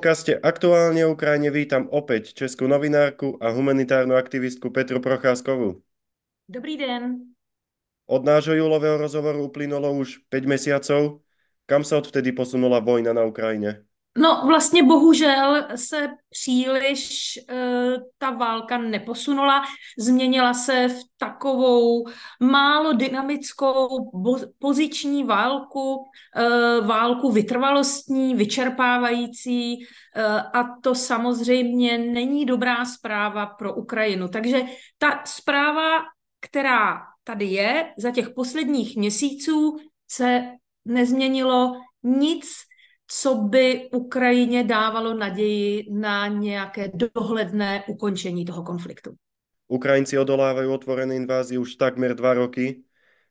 podcaste Aktuálne o Ukrajine vítam opäť českú novinárku a humanitárnu aktivistku Petru Procházkovú. Dobrý den. Od nášho júlového rozhovoru uplynulo už 5 mesiacov. Kam sa odvtedy posunula vojna na Ukrajine? No vlastně bohužel se příliš uh, ta válka neposunula, změnila se v takovou málo dynamickou poziční válku, uh, válku vytrvalostní, vyčerpávající uh, a to samozřejmě není dobrá zpráva pro Ukrajinu. Takže ta zpráva, která tady je, za těch posledních měsíců se nezměnilo nic, co by Ukrajině dávalo naději na nějaké dohledné ukončení toho konfliktu. Ukrajinci odolávají otvorené invázi už takmer dva roky.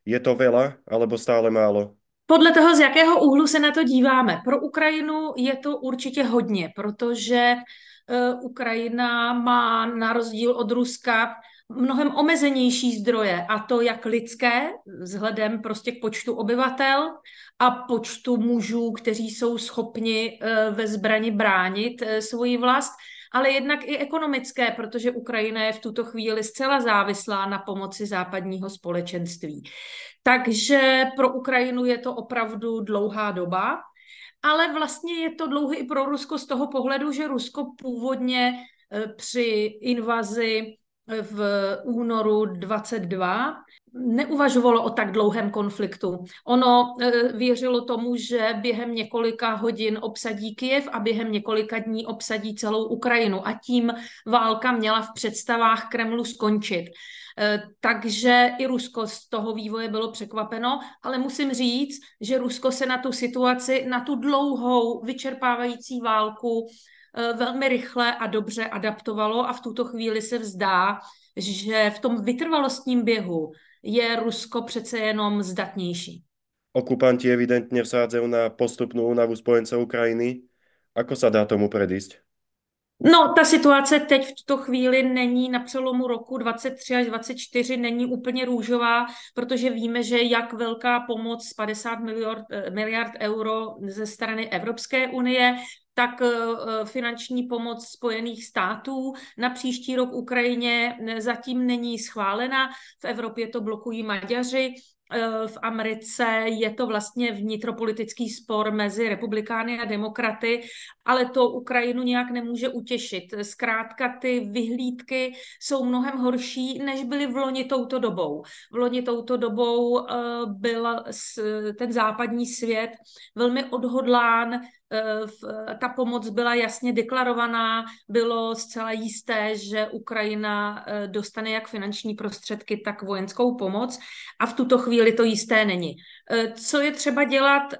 Je to veľa, alebo stále málo? Podle toho, z jakého úhlu se na to díváme. Pro Ukrajinu je to určitě hodně, protože uh, Ukrajina má na rozdíl od Ruska mnohem omezenější zdroje, a to jak lidské, vzhledem prostě k počtu obyvatel a počtu mužů, kteří jsou schopni eh, ve zbrani bránit eh, svoji vlast, ale jednak i ekonomické, protože Ukrajina je v tuto chvíli zcela závislá na pomoci západního společenství. Takže pro Ukrajinu je to opravdu dlouhá doba, ale vlastně je to dlouhý i pro Rusko z toho pohledu, že Rusko původně eh, při invazi v únoru 22 neuvažovalo o tak dlouhém konfliktu. Ono e, věřilo tomu, že během několika hodin obsadí Kyjev a během několika dní obsadí celou Ukrajinu a tím válka měla v představách Kremlu skončit. E, takže i Rusko z toho vývoje bylo překvapeno, ale musím říct, že Rusko se na tu situaci, na tu dlouhou vyčerpávající válku velmi rychle a dobře adaptovalo a v tuto chvíli se vzdá, že v tom vytrvalostním běhu je Rusko přece jenom zdatnější. Okupanti evidentně vsádzajú na postupnou únavu spojencov Ukrajiny. Ako sa dá tomu predísť? No, ta situace teď v tuto chvíli není na přelomu roku 23 až 24 není úplně růžová, protože víme, že jak velká pomoc 50 miliard, eh, miliard euro ze strany Evropské unie, tak eh, finanční pomoc Spojených států na příští rok Ukrajině zatím není schválena. V Evropě to blokují Maďaři, Eh, v Americe je to vlastně vnitropolitický spor mezi republikány a demokraty, ale to Ukrajinu nějak nemůže utěšit. Zkrátka ty vyhlídky jsou mnohem horší, než byly v loni touto dobou. V loni touto dobou eh, byl ten západní svět velmi odhodlán Eh, ta pomoc byla jasně deklarovaná, bylo zcela jisté, že Ukrajina eh, dostane jak finanční prostředky, tak vojenskou pomoc a v tuto chvíli to jisté není. Eh, co je třeba dělat,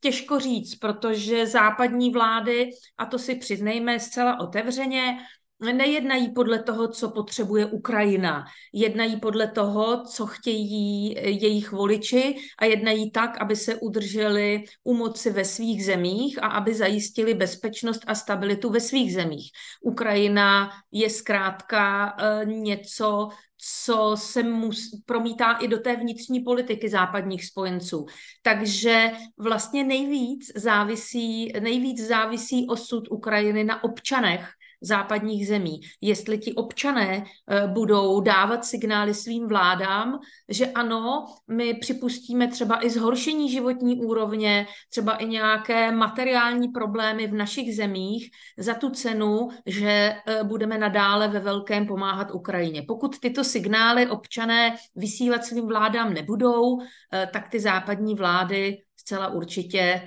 těžko říct, protože západní vlády, a to si přiznejme zcela otevřeně, nejednají podle toho, co potřebuje Ukrajina. Jednají podle toho, co chtějí jejich voliči a jednají tak, aby se udrželi u moci ve svých zemích a aby zajistili bezpečnost a stabilitu ve svých zemích. Ukrajina je zkrátka eh, něco, co se mus, promítá i do té vnitřní politiky západních spojenců. Takže vlastně nejvíc závisí, nejvíc závisí osud Ukrajiny na občanech, západních zemí. Jestli ti občané eh, budou dávat signály svým vládám, že ano, my připustíme třeba i zhoršení životní úrovně, třeba i nějaké materiální problémy v našich zemích za tu cenu, že eh, budeme nadále ve velkém pomáhat Ukrajině. Pokud tyto signály občané vysílat svým vládám nebudou, eh, tak ty západní vlády zcela určitě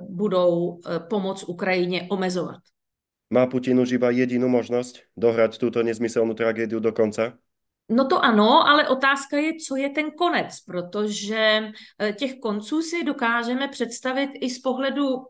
budou pomoc Ukrajině omezovat. Má Putin už iba jedinú možnosť dohrať túto nezmyselnou tragédiu do konca? No to ano, ale otázka je, co je ten konec, protože eh, těch konců si dokážeme představit i z pohledu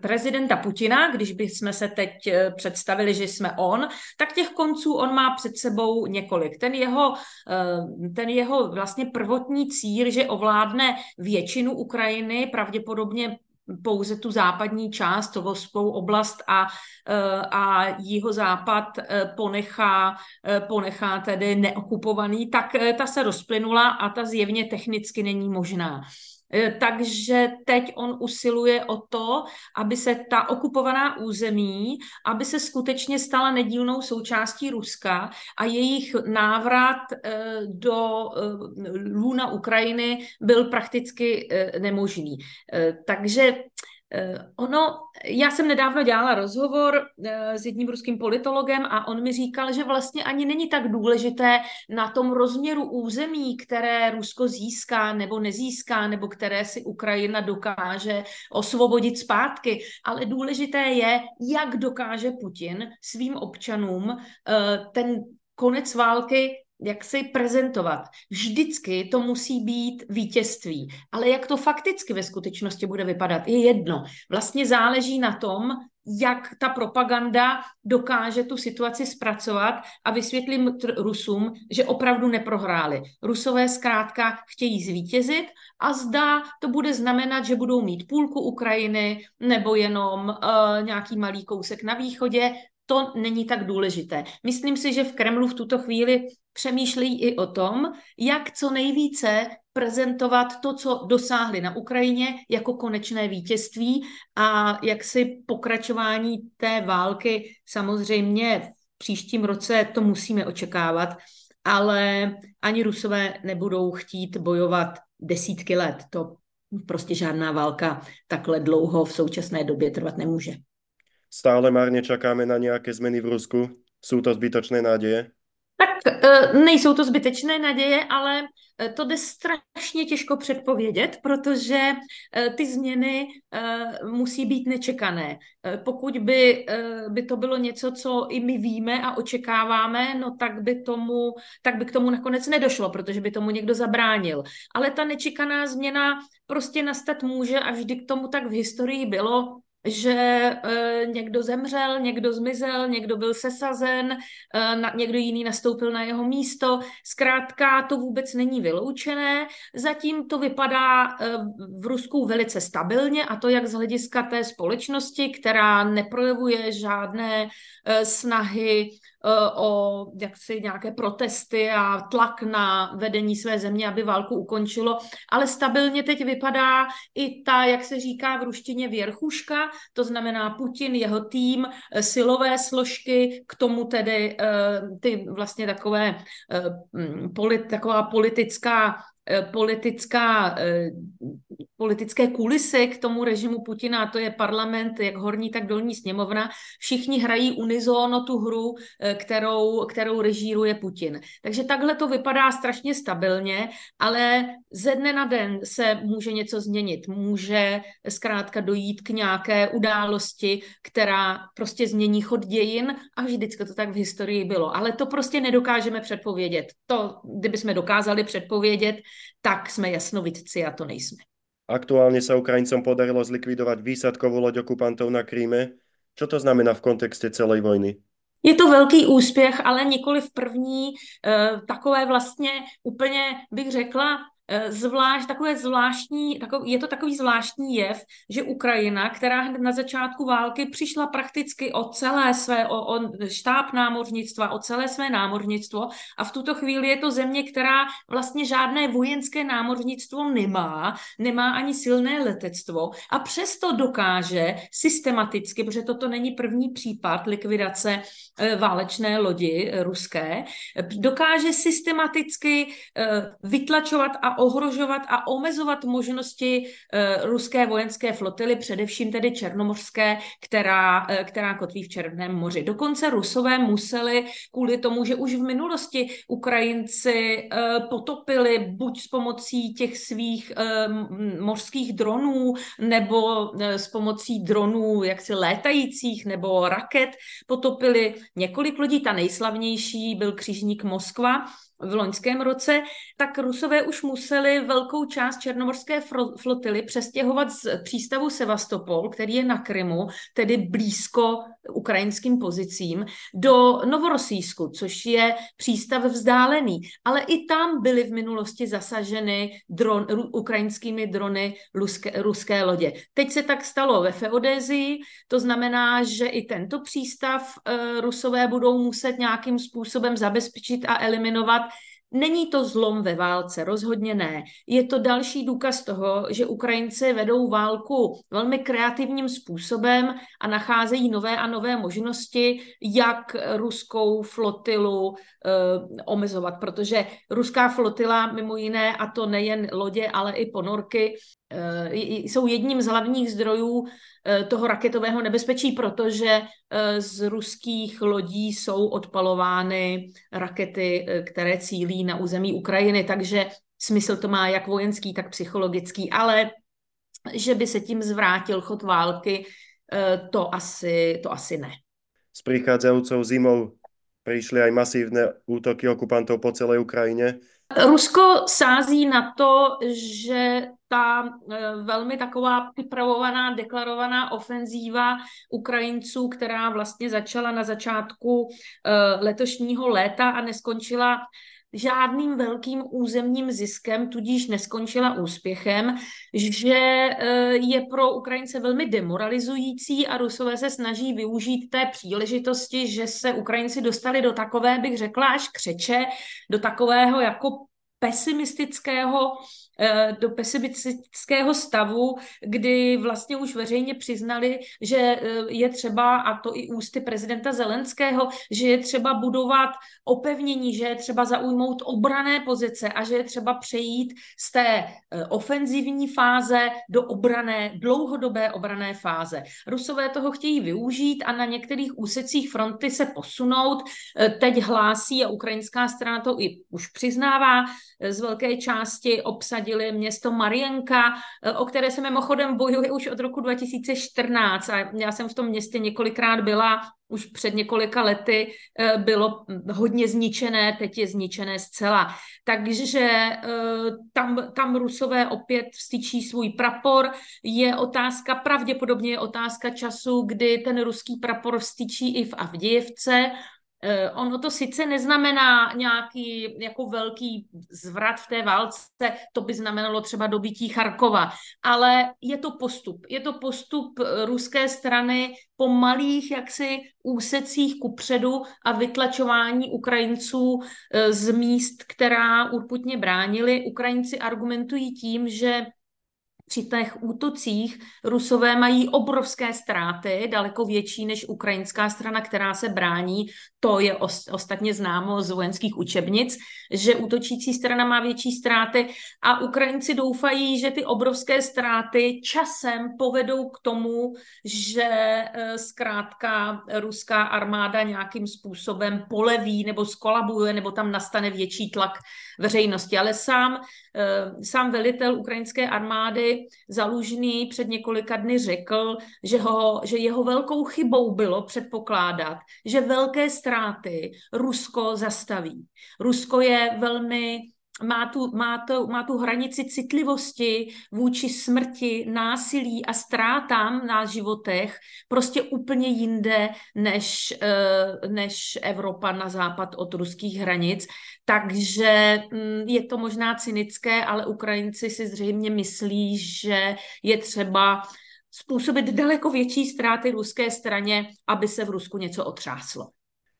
prezidenta Putina, když bychom se teď eh, představili, že jsme on, tak těch konců on má před sebou několik. Ten jeho, eh, ten jeho vlastně prvotní cíl, že ovládne většinu Ukrajiny, pravděpodobně pouze tu západní část, Tovoskou oblast a, eh, a západ eh, ponechá, eh, ponechá tedy neokupovaný, tak ta se rozplynula a ta zjevně technicky není možná. Eh, takže teď on usiluje o to, aby se ta okupovaná území, aby se skutečně stala nedílnou součástí Ruska a jejich návrat eh, do lůna Ukrajiny byl prakticky nemožný. Takže ono, já jsem nedávno dělala rozhovor eh, s jedním ruským politologem a on mi říkal, že vlastně ani není tak důležité na tom rozměru území, které Rusko získá nebo nezíská, nebo které si Ukrajina dokáže osvobodit zpátky, ale důležité je, jak dokáže Putin svým občanům eh, ten konec války jak si prezentovat. Vždycky to musí být vítězství. Ale jak to fakticky ve skutečnosti bude vypadat, je jedno. Vlastně záleží na tom, jak ta propaganda dokáže tu situaci zpracovat a vysvětlit Rusům, že opravdu neprohráli. Rusové zkrátka chtějí zvítězit a zdá to bude znamenat, že budou mít půlku Ukrajiny nebo jenom uh, nějaký malý kousek na východě. To není tak důležité. Myslím si, že v Kremlu v tuto chvíli přemýšlejí i o tom, jak co nejvíce prezentovat to, co dosáhli na Ukrajině jako konečné vítězství a jak si pokračování té války samozřejmě v příštím roce to musíme očekávat, ale ani Rusové nebudou chtít bojovat desítky let. To prostě žádná válka takhle dlouho v současné době trvat nemůže. Stále marně čekáme na nějaké změny v Rusku? Jsou to zbytočné nádeje? Tak e, nejsou to zbytečné naděje, ale e, to jde strašně těžko předpovědět, protože e, ty změny musí být nečekané. Pokud by, by to bylo něco, co i my víme a očekáváme, no tak by, tomu, tak by k tomu nakonec nedošlo, protože by tomu někdo zabránil. Ale ta nečekaná změna prostě nastat může a vždy k tomu tak v historii bylo že e, někdo zemřel, někdo zmizel, někdo byl sesazen, e, na, někdo jiný nastoupil na jeho místo. Zkrátka to vůbec není vyloučené. Zatím to vypadá e, v Rusku velice stabilně a to jak z hlediska té společnosti, která neprojevuje žádné e, snahy o jaksi nějaké protesty a tlak na vedení své země, aby válku ukončilo, ale stabilně teď vypadá i ta, jak se říká v ruštině, věrchuška, to znamená Putin, jeho tým, eh, silové složky, k tomu tedy eh, ty vlastně takové eh, taková politická Eh, politická, eh, politické kulisy k tomu režimu Putina, to je parlament, jak horní, tak dolní sněmovna, všichni hrají unizóno tu hru, eh, kterou, kterou režíruje Putin. Takže takhle to vypadá strašně stabilně, ale ze dne na den se může něco změnit. Může zkrátka dojít k nějaké události, která prostě změní chod dějin a vždycky to tak v historii bylo. Ale to prostě nedokážeme předpovědět. To, kdybychom dokázali předpovědět, tak jsme jasnovidci a to nejsme. Aktuálně se Ukrajincom podarilo zlikvidovat výsadkovou loď okupantů na Kríme. Co to znamená v kontextu celé vojny? Je to velký úspěch, ale nikoli v první, eh, takové vlastně úplně bych řekla zvlášť, takové zvláštní, takový, je to takový zvláštní jev, že Ukrajina, která hned na začátku války přišla prakticky o celé své, o, o štáb námořnictva, o celé své námořnictvo a v tuto chvíli je to země, která vlastně žádné vojenské námořnictvo nemá, nemá ani silné letectvo a přesto dokáže systematicky, protože toto není první případ likvidace eh, válečné lodi eh, ruské, dokáže systematicky vytlačovat a ohrožovat a omezovat možnosti uh, ruské vojenské flotily, především tedy černomořské, která, uh, která kotví v Černém moři. Dokonce Rusové museli kvůli tomu, že už v minulosti Ukrajinci uh, potopili buď s pomocí těch svých mořských dronů, nebo s pomocí dronů jaksi létajících, nebo raket, potopili několik lodí. Ta nejslavnější byl křižník Moskva, v loňském roce, tak Rusové už museli velkou část černomorské flotily přestěhovat z přístavu Sevastopol, který je na Krymu, tedy blízko ukrajinským pozicím, do Novorosísku, což je přístav vzdálený. Ale i tam byly v minulosti zasaženy dron, ukrajinskými drony ruské, ruské lodě. Teď se tak stalo ve Feodézii, to znamená, že i tento přístav e, Rusové budou muset nějakým způsobem zabezpečit a eliminovat Není to zlom ve válce, rozhodně ne. Je to další důkaz toho, že Ukrajinci vedou válku velmi kreativním způsobem a nacházejí nové a nové možnosti, jak ruskou flotilu uh, omezovat, protože ruská flotila mimo jiné, a to nejen lodě, ale i ponorky, jsou jedním z hlavních zdrojů Eh, toho raketového nebezpečí, protože eh, z ruských lodí jsou odpalovány rakety, eh, které cílí na území Ukrajiny, takže smysl to má jak vojenský, tak psychologický, ale že by se tím zvrátil chod války, to asi, to asi ne. S prichádzajúcou zimou prišli aj masívne útoky okupantov po celej Ukrajine. Rusko sází na to, že ta eh, velmi taková připravovaná, deklarovaná ofenzíva Ukrajinců, která vlastně začala na začátku eh, letošního léta a neskončila žádným velkým územním ziskem, tudíž neskončila úspěchem, že eh, je pro Ukrajince velmi demoralizující a Rusové se snaží využít té příležitosti, že se Ukrajinci dostali do takové, bych řekla, až křeče, do takového jako pesimistického do pesimistického stavu, kdy vlastně už veřejně přiznali, že eh, je třeba, a to i ústy prezidenta Zelenského, že je třeba budovat opevnění, že je třeba zaujmout obrané pozice a že je třeba přejít z té eh, ofenzivní fáze do obrané, dlouhodobé obrané fáze. Rusové toho chtějí využít a na některých úsecích fronty se posunout. Teď hlásí a ukrajinská strana to i už přiznává, z velké části obsadit obsadili město Marienka, eh, o které se mimochodem bojuje už od roku 2014 a já jsem v tom městě několikrát byla, už před několika lety eh, bylo hodně zničené, teď je zničené zcela. Takže eh, tam, tam Rusové opět vstyčí svůj prapor. Je otázka, pravděpodobně je otázka času, kdy ten ruský prapor vstyčí i v Avdějevce, ono to sice neznamená nějaký jako velký zvrat v té válce, to by znamenalo třeba dobytí Charkova, ale je to postup. Je to postup eh, ruské strany po malých jaksi úsecích kupředu a vytlačování Ukrajinců eh, z míst, která urputně bránili. Ukrajinci argumentují tím, že při těch útocích Rusové mají obrovské ztráty, daleko větší než ukrajinská strana, která se brání. To je ostatně známo z vojenských učebnic, že útočící strana má větší ztráty a Ukrajinci doufají, že ty obrovské ztráty časem povedou k tomu, že e, zkrátka ruská armáda nějakým způsobem poleví nebo skolabuje, nebo tam nastane větší tlak veřejnosti. Ale sám, e, sám velitel ukrajinské armády Zalužný před několika dny řekl, že, ho, že jeho velkou chybou bylo předpokládat, že velké ztráty Rusko zastaví. Rusko je velmi má tu, má, to, má tu hranici citlivosti vůči smrti, násilí a ztrátám na životech prostě úplně jinde než, eh, než Evropa na západ od ruských hranic. Takže mm, je to možná cynické, ale Ukrajinci si zřejmě myslí, že je třeba způsobit daleko větší ztráty ruské straně, aby se v Rusku něco otřáslo.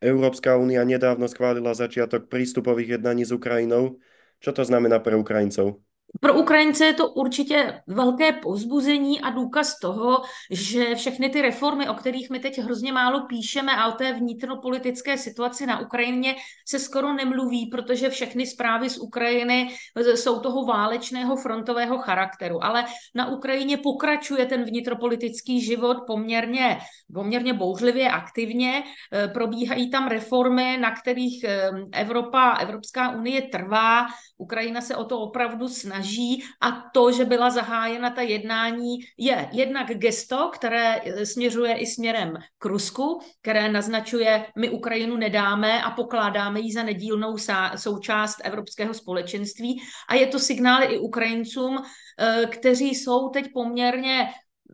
Európska únia nedávno schválila začiatok prístupových jednání s Ukrajinou. Čo to znamená pre Ukrajincov? Pro Ukrajince je to určitě velké povzbuzení a důkaz toho, že všechny ty reformy, o kterých my teď hrozně málo píšeme a o té vnitropolitické situaci na Ukrajině se skoro nemluví, protože všechny zprávy z Ukrajiny jsou toho válečného frontového charakteru. Ale na Ukrajině pokračuje ten vnitropolitický život poměrně, poměrně bouřlivě, aktivně. E, probíhají tam reformy, na kterých e, Evropa, Evropská unie trvá. Ukrajina se o to opravdu snaží snaží a to, že byla zahájena ta jednání, je jednak gesto, které eh, směřuje i směrem k Rusku, které naznačuje, my Ukrajinu nedáme a pokládáme ji za nedílnou součást evropského společenství. A je to signál i Ukrajincům, eh, kteří jsou teď poměrně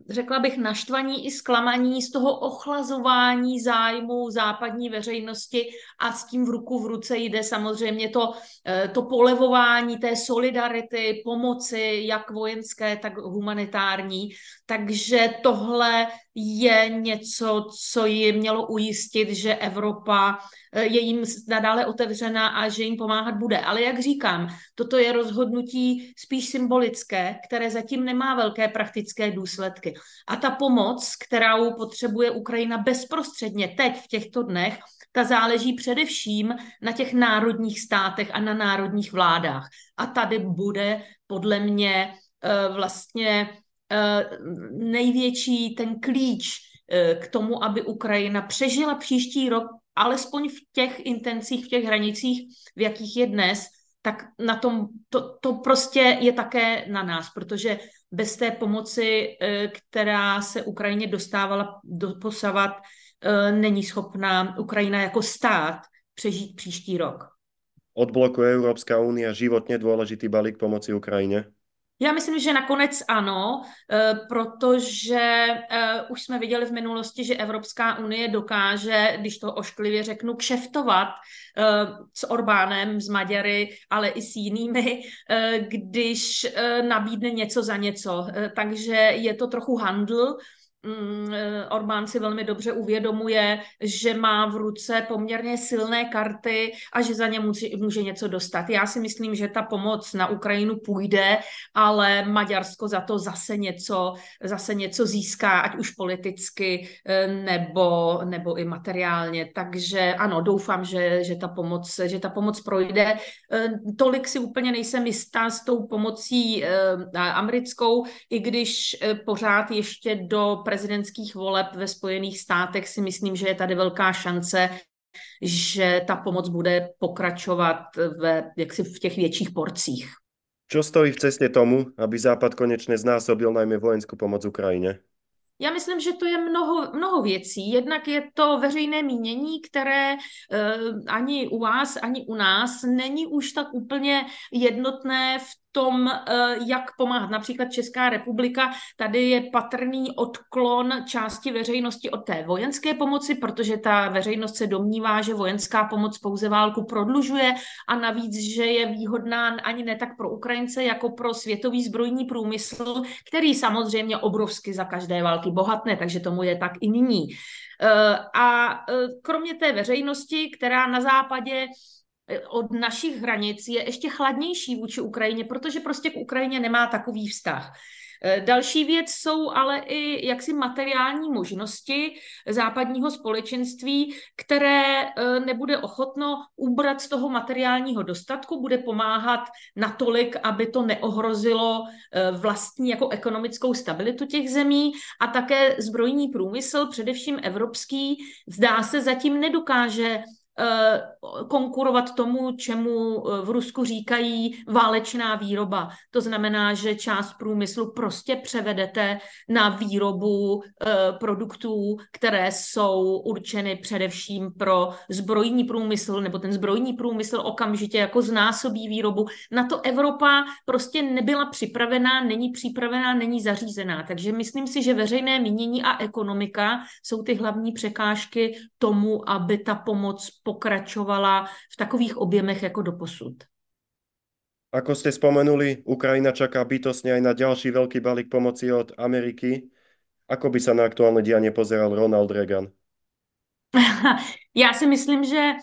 řekla bych, naštvaní i zklamaní z toho ochlazování zájmu západní veřejnosti a s tím v ruku v ruce jde samozřejmě to, eh, to polevování té solidarity, pomoci, jak vojenské, tak humanitární. Takže tohle je něco, co ji mělo ujistit, že Evropa je jim nadále otevřená a že jim pomáhat bude. Ale jak říkám, toto je rozhodnutí spíš symbolické, které zatím nemá velké praktické důsledky. A ta pomoc, kterou potřebuje Ukrajina bezprostředně teď v těchto dnech, ta záleží především na těch národních státech a na národních vládách. A tady bude podle mě eh, vlastně eh, největší ten klíč eh, k tomu, aby Ukrajina přežila příští rok, alespoň v těch intencích, v těch hranicích, v jakých je dnes, tak na tom, to, to prostě je také na nás, protože bez té pomoci, eh, která se Ukrajině dostávala do posavat, eh, není schopná Ukrajina jako stát přežít příští rok. Odblokuje Európska únia životně důležitý balík pomoci Ukrajině? Já myslím, že nakonec ano, eh, protože eh, už jsme viděli v minulosti, že Evropská unie dokáže, když to ošklivě řeknu, kšeftovat eh, s Orbánem, s Maďary, ale i s jinými, když nabídne něco za něco. Takže je to trochu handl, Orbán si velmi dobře uvědomuje, že má v ruce poměrně silné karty a že za ně může, může něco dostat. Já si myslím, že ta pomoc na Ukrajinu půjde, ale Maďarsko za to zase něco, zase něco získá, ať už politicky eh, nebo, nebo i materiálně. Takže ano, doufám, že, že, ta pomoc, že ta pomoc projde. Eh, tolik si úplně nejsem jistá s tou pomocí americkou, i když pořád ještě do prezidentských voleb ve Spojených státech si myslím, že je tady velká šance, že ta pomoc bude pokračovat ve, jaksi v těch větších porcích. Čo stojí v cestě tomu, aby Západ konečně znásobil najmä vojenskou pomoc Ukrajině? Já myslím, že to je mnoho, mnoho věcí. Jednak je to veřejné mínění, které uh, ani u vás, ani u nás není už tak úplně jednotné v tom, eh, jak pomáhat. Například Česká republika, tady je patrný odklon části veřejnosti od té vojenské pomoci, protože ta veřejnost se domnívá, že vojenská pomoc pouze válku prodlužuje a navíc, že je výhodná ani ne tak pro Ukrajince, jako pro světový zbrojní průmysl, který samozřejmě obrovsky za každé války bohatne, takže tomu je tak i nyní. Eh, a eh, kromě té veřejnosti, která na západě od našich hranic je ještě chladnější vůči Ukrajině, protože prostě k Ukrajině nemá takový vztah. Eh, další věc jsou ale i jaksi materiální možnosti západního společenství, které eh, nebude ochotno ubrat z toho materiálního dostatku, bude pomáhat natolik, aby to neohrozilo eh, vlastní jako ekonomickou stabilitu těch zemí a také zbrojní průmysl, především evropský, zdá se zatím nedokáže Eh, konkurovat tomu, čemu eh, v Rusku říkají válečná výroba. To znamená, že část průmyslu prostě převedete na výrobu eh, produktů, které jsou určeny především pro zbrojní průmysl, nebo ten zbrojní průmysl okamžitě jako znásobí výrobu. Na to Evropa prostě nebyla připravená, není připravená, není zařízená. Takže myslím si, že veřejné mínění a ekonomika jsou ty hlavní překážky tomu, aby ta pomoc pokračovala v takových objemech jako do posud. Ako ste spomenuli, Ukrajina čaká bytostne aj na ďalší veľký balík pomoci od Ameriky. Ako by sa na aktuálne dianie pozeral Ronald Reagan? Já si myslím, že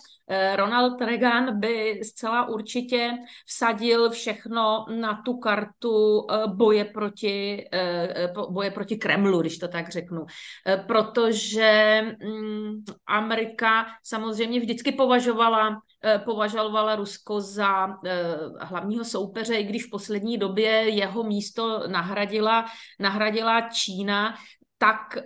Ronald Reagan by zcela určitě vsadil všechno na tu kartu eh, boje proti, eh, boje proti Kremlu, když to tak řeknu. Protože mm, Amerika samozřejmě vždycky považovala považovala Rusko za hlavního soupeře, i když v poslední době jeho místo nahradila, nahradila Čína, tak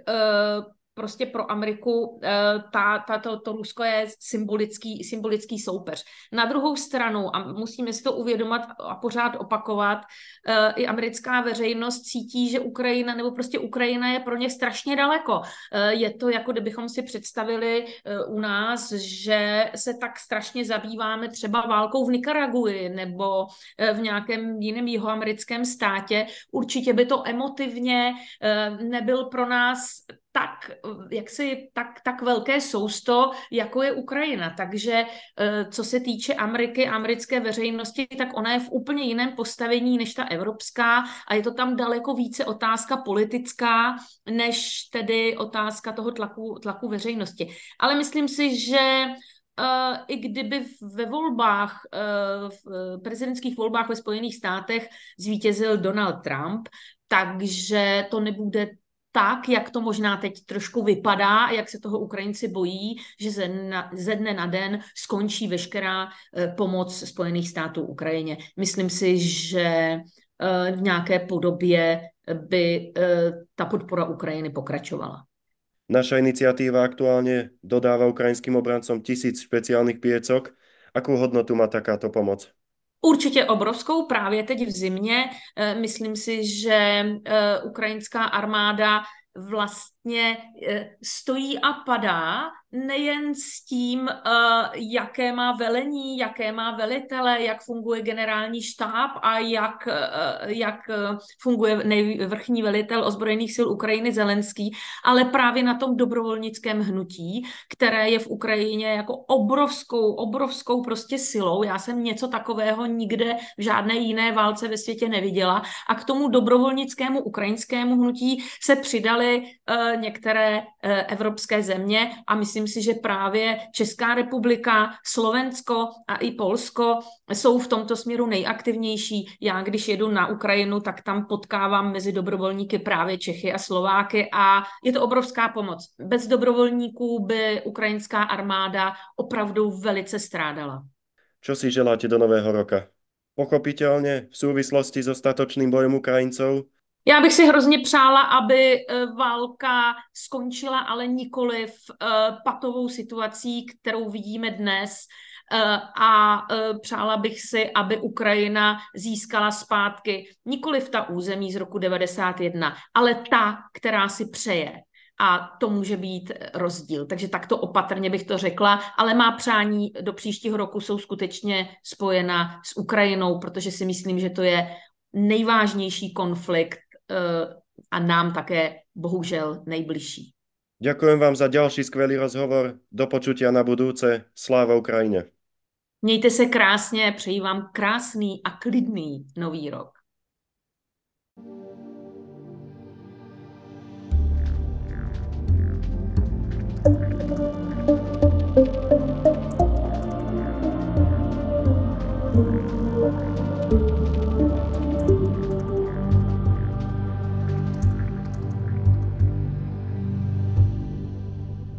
prostě pro Ameriku eh, ta, ta, to, to Rusko je symbolický, symbolický soupeř. Na druhou stranu, a musíme si to uvědomat a pořád opakovat, eh, i americká veřejnost cítí, že Ukrajina, nebo prostě Ukrajina je pro ně strašně daleko. Eh, je to jako kdybychom si představili u nás, že se tak strašně zabýváme třeba válkou v Nikaragui nebo v nějakém jiném jihoamerickém státě. Určitě by to emotivně nebyl pro nás tak, jaksi, tak, tak velké sousto, jako je Ukrajina. Takže eh, co se týče Ameriky, americké veřejnosti, tak ona je v úplně jiném postavení než ta evropská a je to tam daleko více otázka politická, než tedy otázka toho tlaku, tlaku veřejnosti. Ale myslím si, že Uh, i kdyby ve volbách, uh, v prezidentských volbách ve Spojených státech zvítězil Donald Trump, takže to nebude tak, jak to možná teď trošku vypadá, jak se toho Ukrajinci bojí, že ze, na, ze dne na den skončí veškerá uh, pomoc Spojených států Ukrajině. Myslím si, že uh, v nějaké podobě by uh, ta podpora Ukrajiny pokračovala. Naša iniciatíva aktuálne dodáva ukrajinským obrancom tisíc špeciálnych piecok. Akú hodnotu má takáto pomoc? Určitě obrovskou právě teď v zimě. Myslím si, že ukrajinská armáda vlastně stojí a padá nejen s tím, uh, jaké má velení, jaké má velitele, jak funguje generální štáb a jak, uh, jak funguje nejvrchní velitel ozbrojených sil Ukrajiny Zelenský, ale právě na tom dobrovolnickém hnutí, které je v Ukrajině jako obrovskou, obrovskou prostě silou. Já jsem něco takového nikde v žádné jiné válce ve světě neviděla. A k tomu dobrovolnickému ukrajinskému hnutí se přidaly některé evropské země a myslím, myslím si, že právě Česká republika, Slovensko a i Polsko jsou v tomto směru nejaktivnější. Já, když jedu na Ukrajinu, tak tam potkávám mezi dobrovolníky právě Čechy a Slováky a je to obrovská pomoc. Bez dobrovolníků by ukrajinská armáda opravdu velice strádala. Čo si želáte do nového roka? Pochopitelně v souvislosti s ostatočným bojem Ukrajincov já bych si hrozně přála, aby eh, válka skončila, ale nikoli v eh, patovou situací, kterou vidíme dnes. Eh, a přála bych si, aby Ukrajina získala zpátky nikoli v ta území z roku 91, ale ta, která si přeje. A to může být rozdíl. Takže takto opatrně bych to řekla, ale má přání do příštího roku jsou skutečně spojena s Ukrajinou, protože si myslím, že to je nejvážnější konflikt a nám také bohužel nejbližší. Ďakujem vám za ďalší skvelý rozhovor. Do počutia na budúce. Sláva Ukrajine. Mějte se krásně, přeji vám krásný a klidný nový rok.